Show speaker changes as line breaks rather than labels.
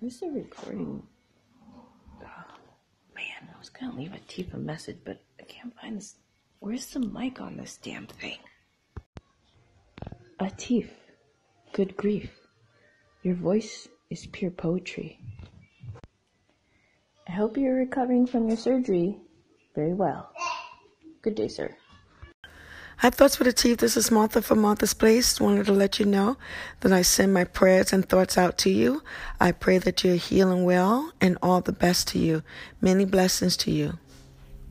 Where's the recording? Oh, man, I was gonna leave Atif a message, but I can't find this. Where's the mic on this damn thing? Atif, good grief. Your voice is pure poetry. I hope you're recovering from your surgery very well. Good day, sir.
Hi, Thoughts with Atif. This is Martha from Martha's Place. Wanted to let you know that I send my prayers and thoughts out to you. I pray that you're healing well and all the best to you. Many blessings to you.